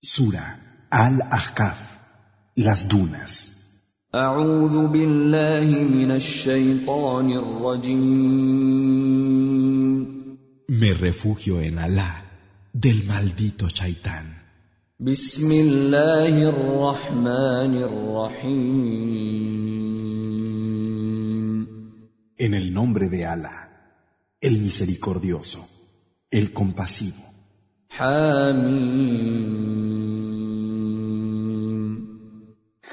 Sura Al-Ahqaf, las dunas. Me refugio en Alá del maldito chaitán. En el nombre de Alá, el misericordioso, el compasivo. حميم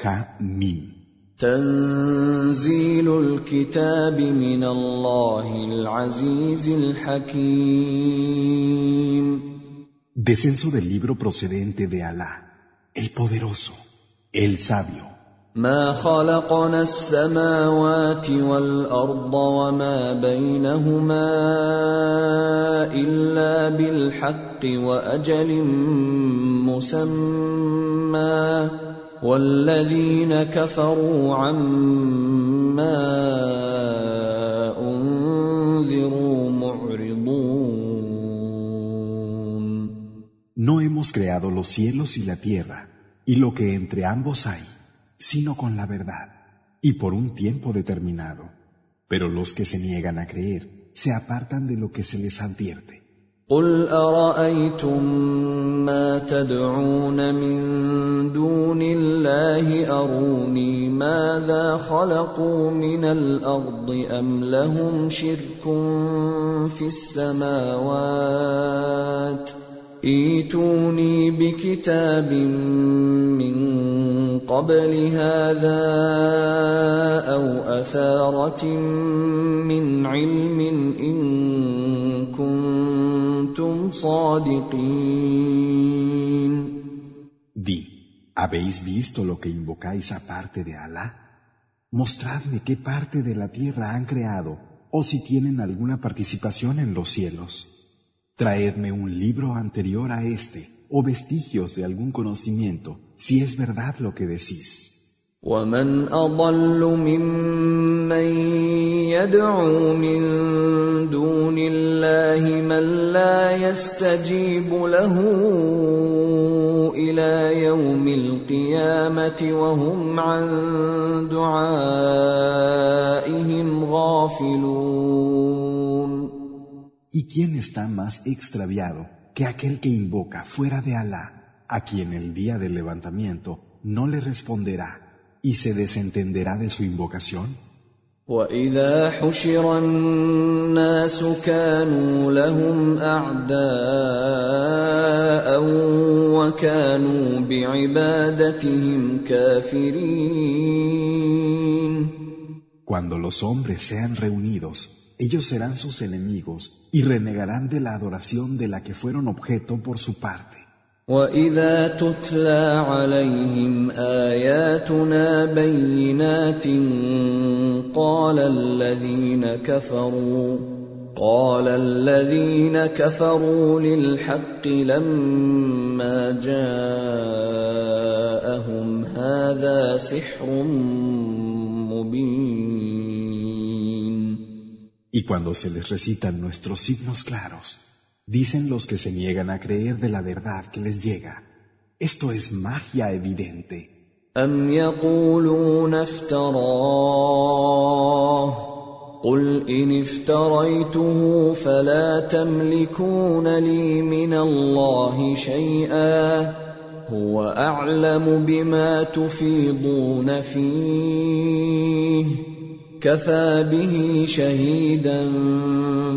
Ja Mim. تنزيل الكتاب من الله العزيز الحكيم Descenso del libro procedente de Alá, el poderoso, el sabio. ما خلقنا السماوات والأرض وما بينهما إلا بالحق وأجل مسمى والذين كفروا عما أنذروا معرضون. No hemos creado los cielos y la tierra y lo que entre ambos hay, sino con la verdad y por un tiempo determinado. Pero los que se niegan a creer se apartan de lo que se les advierte. قل ارايتم ما تدعون من دون الله اروني ماذا خلقوا من الارض ام لهم شرك في السماوات ايتوني بكتاب من قبل هذا او اثاره من علم ان كنتم صادقين Di, ¿habéis visto lo que invocáis aparte de Alá? Mostradme qué parte de la tierra han creado o si tienen alguna participación en los cielos. Traedme un libro anterior a este o vestigios de algún conocimiento, si es verdad lo que decís. ومن اضل ممن يدعو من دون الله من لا يستجيب له الى يوم القيامه وهم عن دعائهم غافلون ¿Y quién está más extraviado que aquel que invoca fuera de Alá, a quien el día del levantamiento no le responderá y se desentenderá de su invocación? واذا حشر الناس كانوا لهم اعداء وكانوا بعبادتهم كافرين Cuando los hombres sean reunidos, ellos serán sus enemigos y renegarán de la adoración de la que fueron objeto por su parte. واذا تتلى عليهم اياتنا بينات قال الذين كفروا قال الذين كفروا للحق لما جاءهم هذا سحر Y cuando se les recitan nuestros signos claros, dicen los que se niegan a creer de la verdad que les llega, esto es magia evidente. أم يقولون افتراه قل إن افتريته فلا تملكون لي من الله شيئا هو أعلم بما تفيضون فيه كفى به شهيدا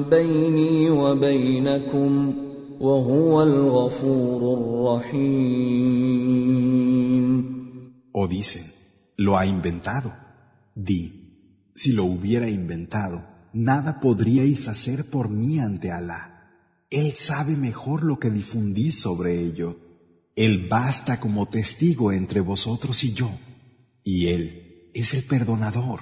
بيني وبينكم وهو الغفور الرحيم O dicen, lo ha inventado. Di, si lo hubiera inventado, nada podríais hacer por mí ante Alá. Él sabe mejor lo que difundís sobre ello. Él basta como testigo entre vosotros y yo. Y Él es el perdonador,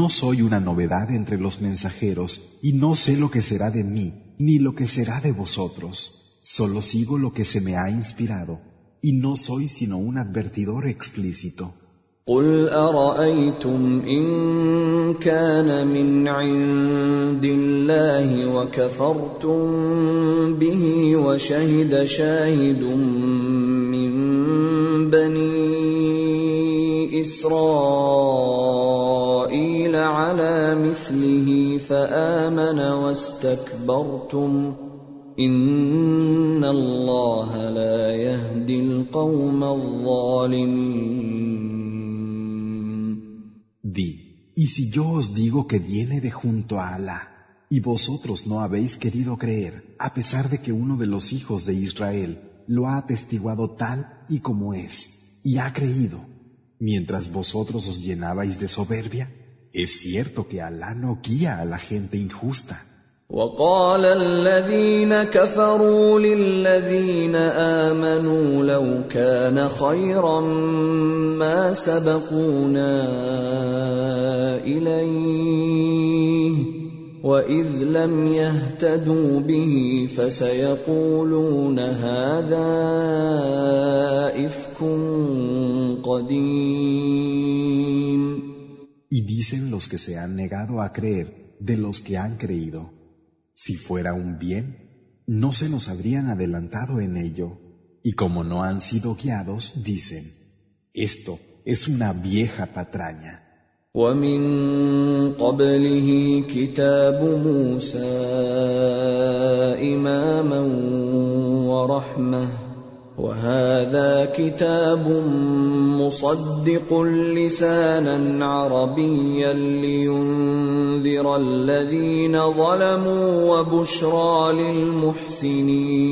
no soy una novedad entre los mensajeros y no sé lo que será de mí ni lo que será de vosotros. Solo sigo lo que se me ha inspirado y no soy sino un advertidor explícito. قل ارايتم ان كان من عند الله وكفرتم به وشهد شاهد من بني اسرائيل على مثله فامن واستكبرتم ان الله لا يهدي القوم الظالمين Di, y si yo os digo que viene de junto a Alá, y vosotros no habéis querido creer, a pesar de que uno de los hijos de Israel lo ha atestiguado tal y como es, y ha creído, mientras vosotros os llenabais de soberbia, es cierto que Alá no guía a la gente injusta. وقال الذين كفروا للذين آمنوا لو كان خيرا ما سبقونا إليه وإذ لم يهتدوا به فسيقولون هذا إفك قديم dicen los que se han negado a creer de los que han creído. Si fuera un bien, no se nos habrían adelantado en ello. Y como no han sido guiados, dicen, esto es una vieja patraña. ومن قبله كتاب موسى إماما ورحمة وهذا كتاب مصدق لسانا عربيا لينذر الذين ظلموا وبشرى للمحسنين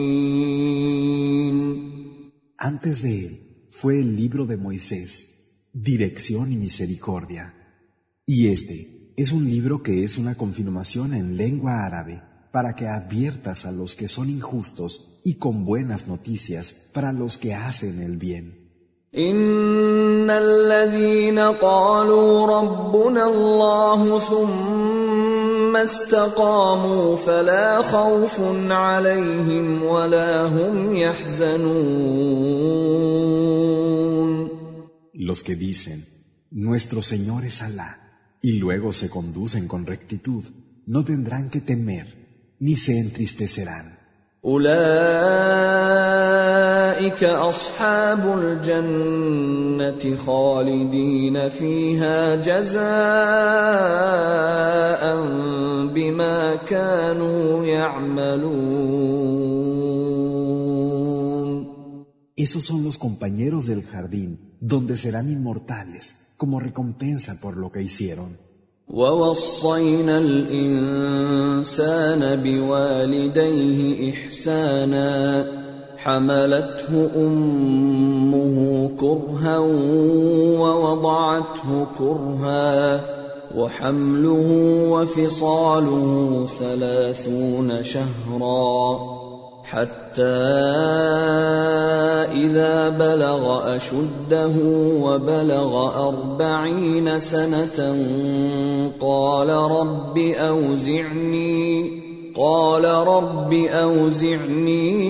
Antes de él fue el libro de Moisés, dirección y misericordia. Y este es un libro que es una confirmación en lengua árabe para que adviertas a los que son injustos y con buenas noticias para los que hacen el bien. ان الذين قالوا ربنا الله ثم استقاموا فلا خوف عليهم ولا هم يحزنون Los que dicen, nuestro Señor es Alá, y luego se conducen con rectitud, no tendrán que temer, ni se entristecerán. اولئك اصحاب الجنه خالدين فيها جزاء بما كانوا يعملون Esos son los compañeros del jardín, donde serán inmortales, como recompensa por lo que hicieron. ووصينا الإنسان بوالديه إحسانا حملته أمه كرها ووضعته كرها وحمله وفصاله ثلاثون شهرا. حتى إذا بلغ أشده وبلغ أربعين سنة قال رب أوزعني قال رب أوزعني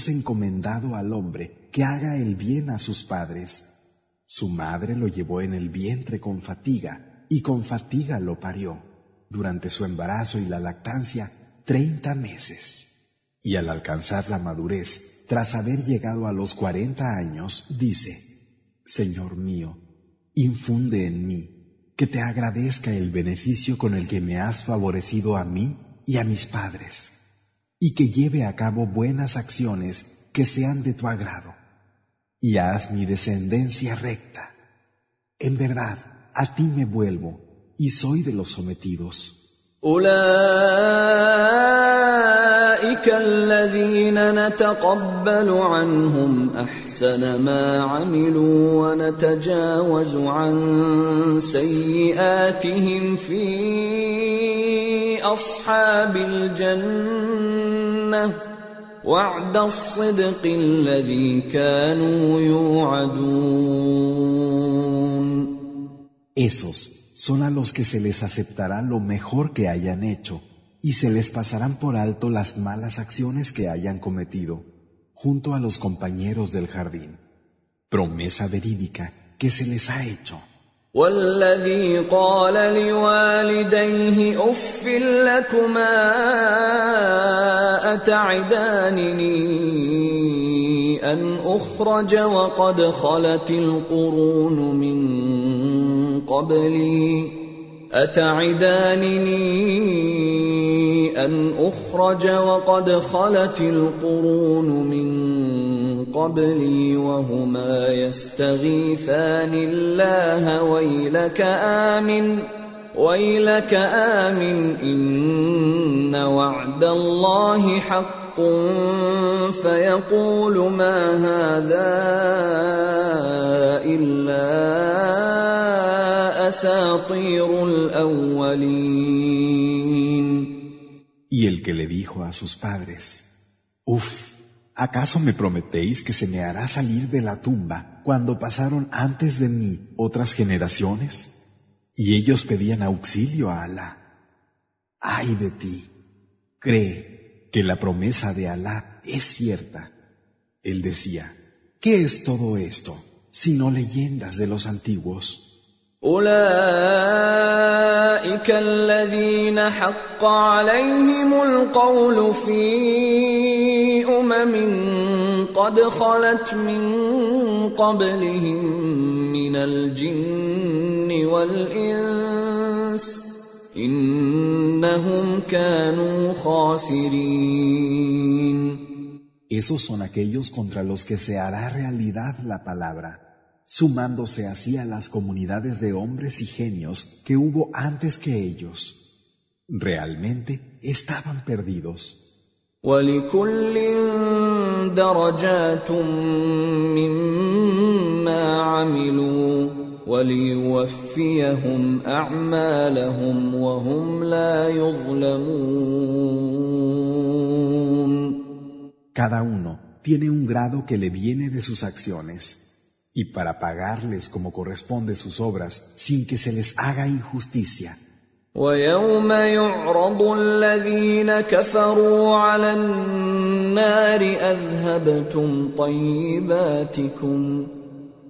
Hemos encomendado al hombre que haga el bien a sus padres. Su madre lo llevó en el vientre con fatiga y con fatiga lo parió. Durante su embarazo y la lactancia, treinta meses. Y al alcanzar la madurez, tras haber llegado a los cuarenta años, dice, Señor mío, infunde en mí, que te agradezca el beneficio con el que me has favorecido a mí y a mis padres, y que lleve a cabo buenas acciones que sean de tu agrado, y haz mi descendencia recta. En verdad, a ti me vuelvo, y soy de los sometidos. اولئك الذين نتقبل عنهم احسن ما عملوا ونتجاوز عن سيئاتهم في اصحاب الجنه وعد الصدق الذي كانوا يوعدون Esos son a los que se les aceptará lo mejor que hayan hecho. y se les pasarán por alto las malas acciones que hayan cometido, junto a los compañeros del jardín. Promesa verídica que se les ha hecho. والذي قال لوالديه اف لكما اتعدانني ان اخرج وقد خلت القرون من قبلي أتعدانني أن أخرج وقد خلت القرون من قبلي وهما يستغيثان الله ويلك آمن ويلك آمن إن وعد الله حق. فيقول ما هذا الاولين Y el que le dijo a sus padres, Uf, ¿acaso me prometéis que se me hará salir de la tumba cuando pasaron antes de mí otras generaciones? Y ellos pedían auxilio a Alá. ¡Ay de ti! Cree que la promesa de Alá es cierta. Él decía, ¿qué es todo esto sino leyendas de los antiguos? أولئك الذين حق عليهم القول في أمم قد خلت من قبلهم من الجن والإنس إنهم كانوا خاسرين Esos son aquellos contra los que se hará realidad la palabra. sumándose así a las comunidades de hombres y genios que hubo antes que ellos. Realmente estaban perdidos. Cada uno tiene un grado que le viene de sus acciones y para pagarles como corresponde sus obras sin que se les haga injusticia. ويوم يعرض الذين كفروا على النار اذهبتم طيباتكم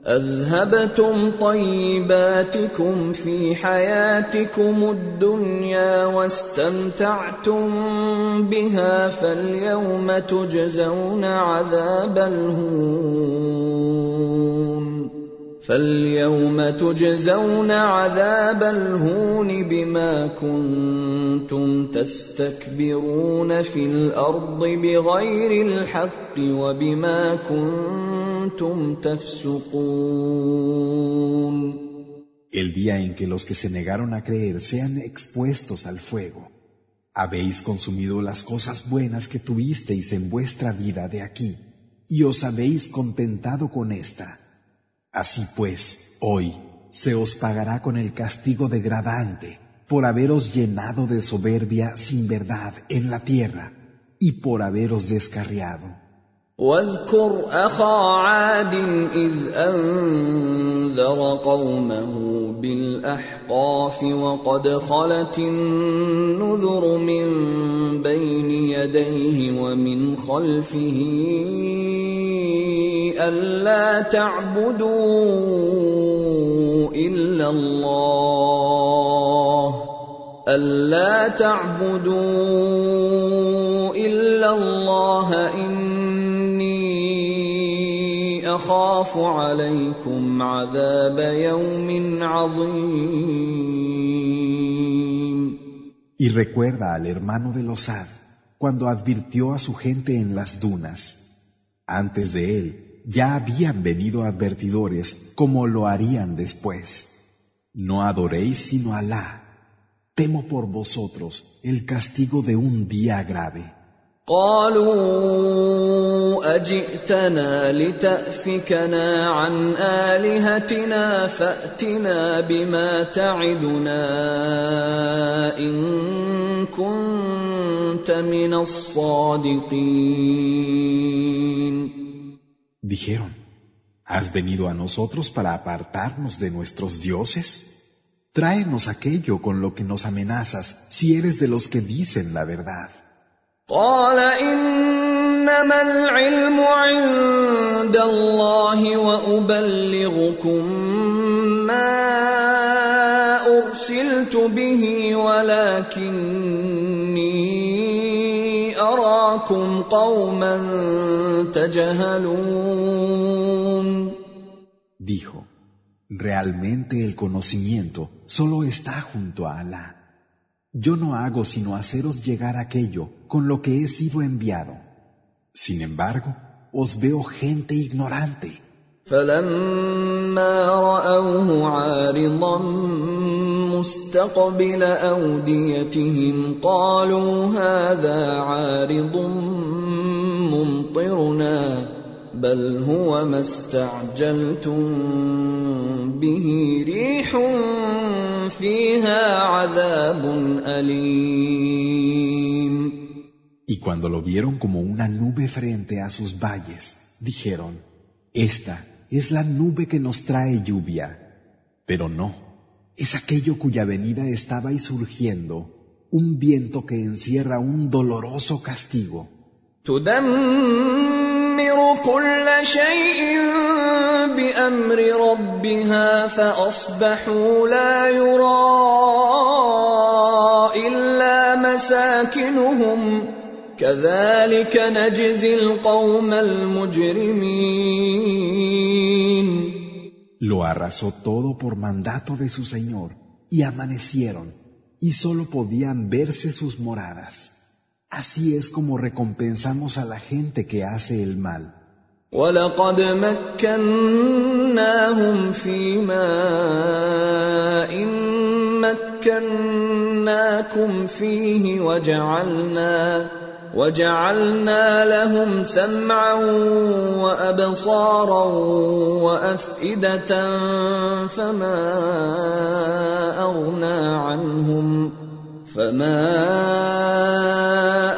أذهبتم طيباتكم في حياتكم الدنيا واستمتعتم بها فاليوم تجزون عذاب الهون. فاليوم تجزون عذاب الهون بما كنتم تستكبرون في الارض بغير الحق وبما كنتم تفسقون El día en que los que se negaron a creer sean expuestos al fuego. Habéis consumido las cosas buenas que tuvisteis en vuestra vida de aquí, y os habéis contentado con esta. Así pues, hoy se os pagará con el castigo degradante por haberos llenado de soberbia sin verdad en la tierra y por haberos descarriado. واذكر اخا عاد اذ انذر قومه بالاحقاف وقد خلت النذر من بين يديه ومن خلفه الا تعبدوا الا الله الا تعبدوا الا الله إني أخاف عليكم عذاب يوم عظيم Y recuerda al hermano de Losad cuando advirtió a su gente en las dunas. Antes de él ya habían venido advertidores como lo harían después. No adoréis sino a Alá. Temo por vosotros el castigo de un día grave. قالوا اجئتنا لتافكنا عن الهتنا فاتنا بما تعدنا ان كنت من الصادقين Dijeron, ¿has venido a nosotros para apartarnos de nuestros dioses? Tráenos aquello con lo que nos amenazas si eres de los que dicen la verdad. قال انما العلم عند الله وابلغكم ما ارسلت به ولكني اراكم قوما تجهلون realmente el conocimiento solo está junto a Alá. Yo no hago sino haceros llegar aquello con lo que he sido enviado. Sin embargo, os veo gente ignorante. فلما راوه عارضا مستقبل اوديتهم قالوا هذا عارض ممطرنا بل هو ما استعجلتم به ريح فيها عذاب اليم Y cuando lo vieron como una nube frente a sus valles, dijeron, Esta es la nube que nos trae lluvia. Pero no, es aquello cuya venida estaba y surgiendo, un viento que encierra un doloroso castigo. تدمر كل شيء بامر ربها فاصبحوا لا يرى الا مساكنهم كذلك نجزي القوم المجرمين Lo arrasó todo por mandato de su Señor, y amanecieron, y sólo podían verse sus moradas. Así es como recompensamos a la gente que hace el mal. ولقد مكناهم في ماء مكناكم فيه وجعلنا وجعلنا لهم سمعا وابصارا وافئده فما اغنى عنهم فما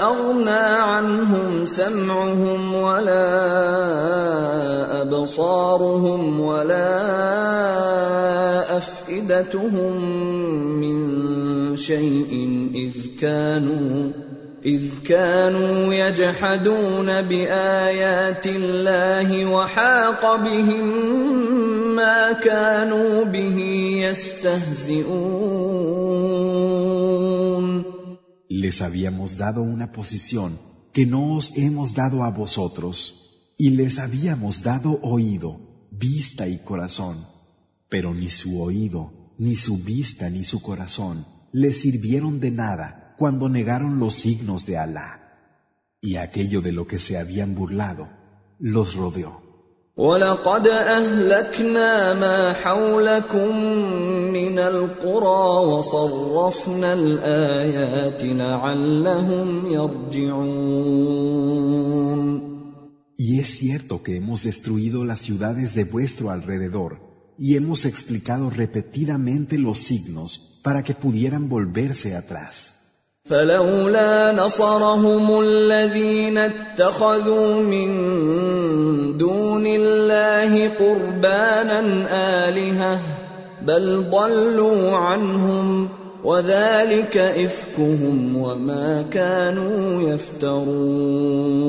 اغنى عنهم سمعهم ولا ابصارهم ولا افئدتهم من شيء اذ كانوا اذ كانوا يجحدون بايات الله وحاق بهم ما كانوا به يستهزئون Les habíamos dado una posición que no os hemos dado a vosotros, y les habíamos dado oído, vista y corazón, pero ni su oído, ni su vista, ni su corazón les sirvieron de nada cuando negaron los signos de Alá. Y aquello de lo que se habían burlado los rodeó. ولقد اهلكنا ما حولكم من القرى وصرفنا الايات لعلهم يرجعون Y es cierto que hemos destruido las ciudades de vuestro alrededor y hemos explicado repetidamente los signos para que pudieran volverse atrás. فلولا نصرهم الذين اتخذوا من دون الله قربانا الهه بل ضلوا عنهم وذلك افكهم وما كانوا يفترون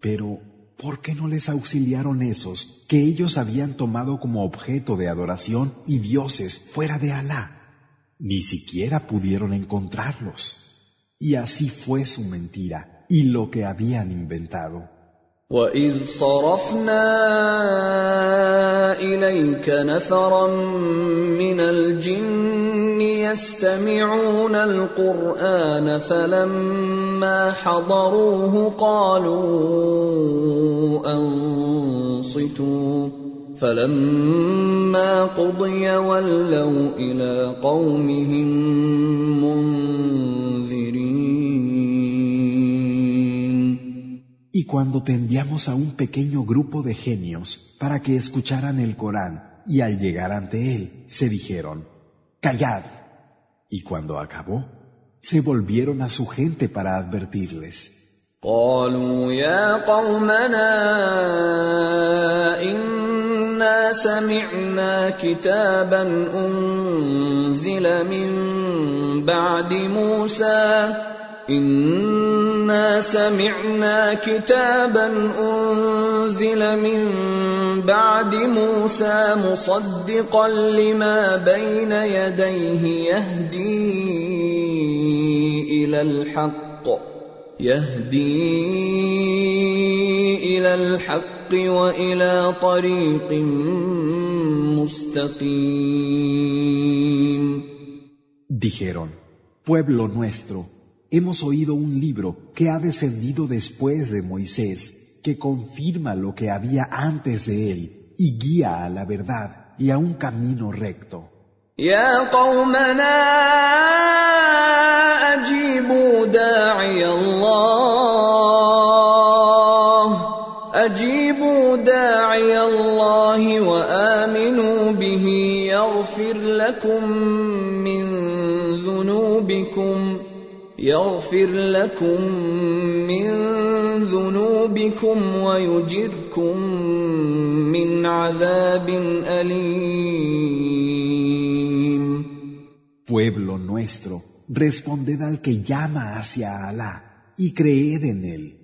Pero, ¿por qué no les auxiliaron esos que ellos habían tomado como objeto de adoración y dioses fuera de Alá? Ni siquiera pudieron encontrarlos. Y así fue su mentira y lo que habían inventado. واذ صرفنا اليك نفرا من الجن يستمعون القران فلما حضروه قالوا انصتوا فلما قضي ولوا الى قومهم Y cuando te enviamos a un pequeño grupo de genios para que escucharan el Corán y al llegar ante él se dijeron, Callad. Y cuando acabó, se volvieron a su gente para advertirles. إنا سمعنا كتابا أنزل من بعد موسى مصدقا لما بين يديه يهدي إلى الحق. يهدي إلى الحق. والى طريق مستقيم Dijeron, pueblo nuestro, hemos oído un libro que ha descendido después de Moisés, que confirma lo que había antes de él y guía a la verdad y a un camino recto. يا قومنا أجيبوا داعي الله أجيبوا داعي الله وآمنوا به يغفر لكم من ذنوبكم يغفر لكم من ذنوبكم ويجركم من عذاب أليم Pueblo nuestro, responded al que llama hacia Alá y creed en él.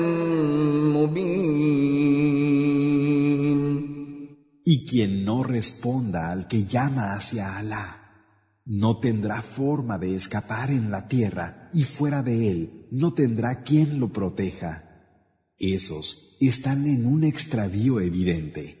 Y quien no responda al que llama hacia Alá no tendrá forma de escapar en la tierra y fuera de él no tendrá quien lo proteja. Esos están en un extravío evidente.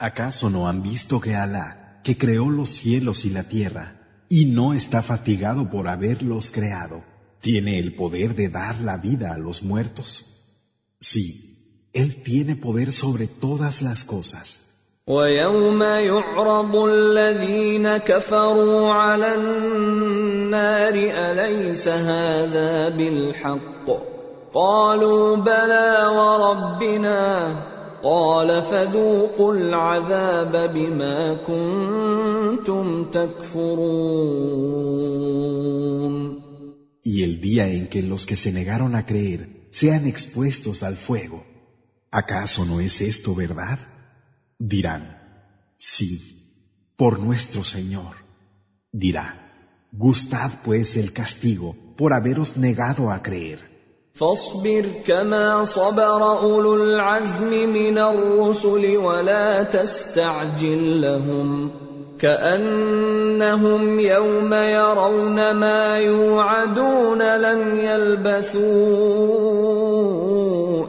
¿Acaso no han visto que Alá, que creó los cielos y la tierra, y no está fatigado por haberlos creado, tiene el poder de dar la vida a los muertos? Sí, Él tiene poder sobre todas las cosas. ويوم يعرض الذين كفروا على النار اليس هذا بالحق قالوا بلى وربنا قال فذوقوا العذاب بما كنتم تكفرون Y el día en que los que se negaron a creer sean expuestos al fuego, ¿acaso no es esto verdad? Dirán, sí, por nuestro Señor. Dirá, gustad pues el castigo por haberos negado a creer. فاصبر كما صبر أولو العزم من الرسل ولا تستعجل لهم كأنهم يوم يرون ما يوعدون لم يلبثوا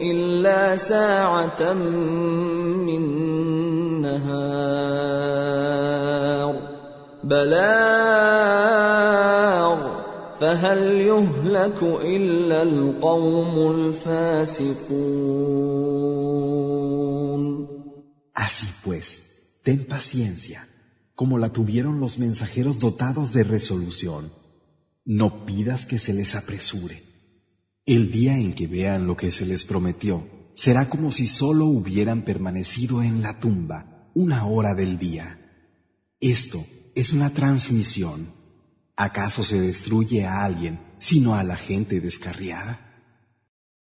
إلا ساعة من نهار بلاغ فهل يهلك الا القوم الفاسقون Así pues, ten paciencia, como la tuvieron los mensajeros dotados de resolución. No pidas que se les apresure. El día en que vean lo que se les prometió, será como si solo hubieran permanecido en la tumba una hora del día. Esto es una transmisión. ¿Acaso se destruye a alguien sino a la gente descarriada?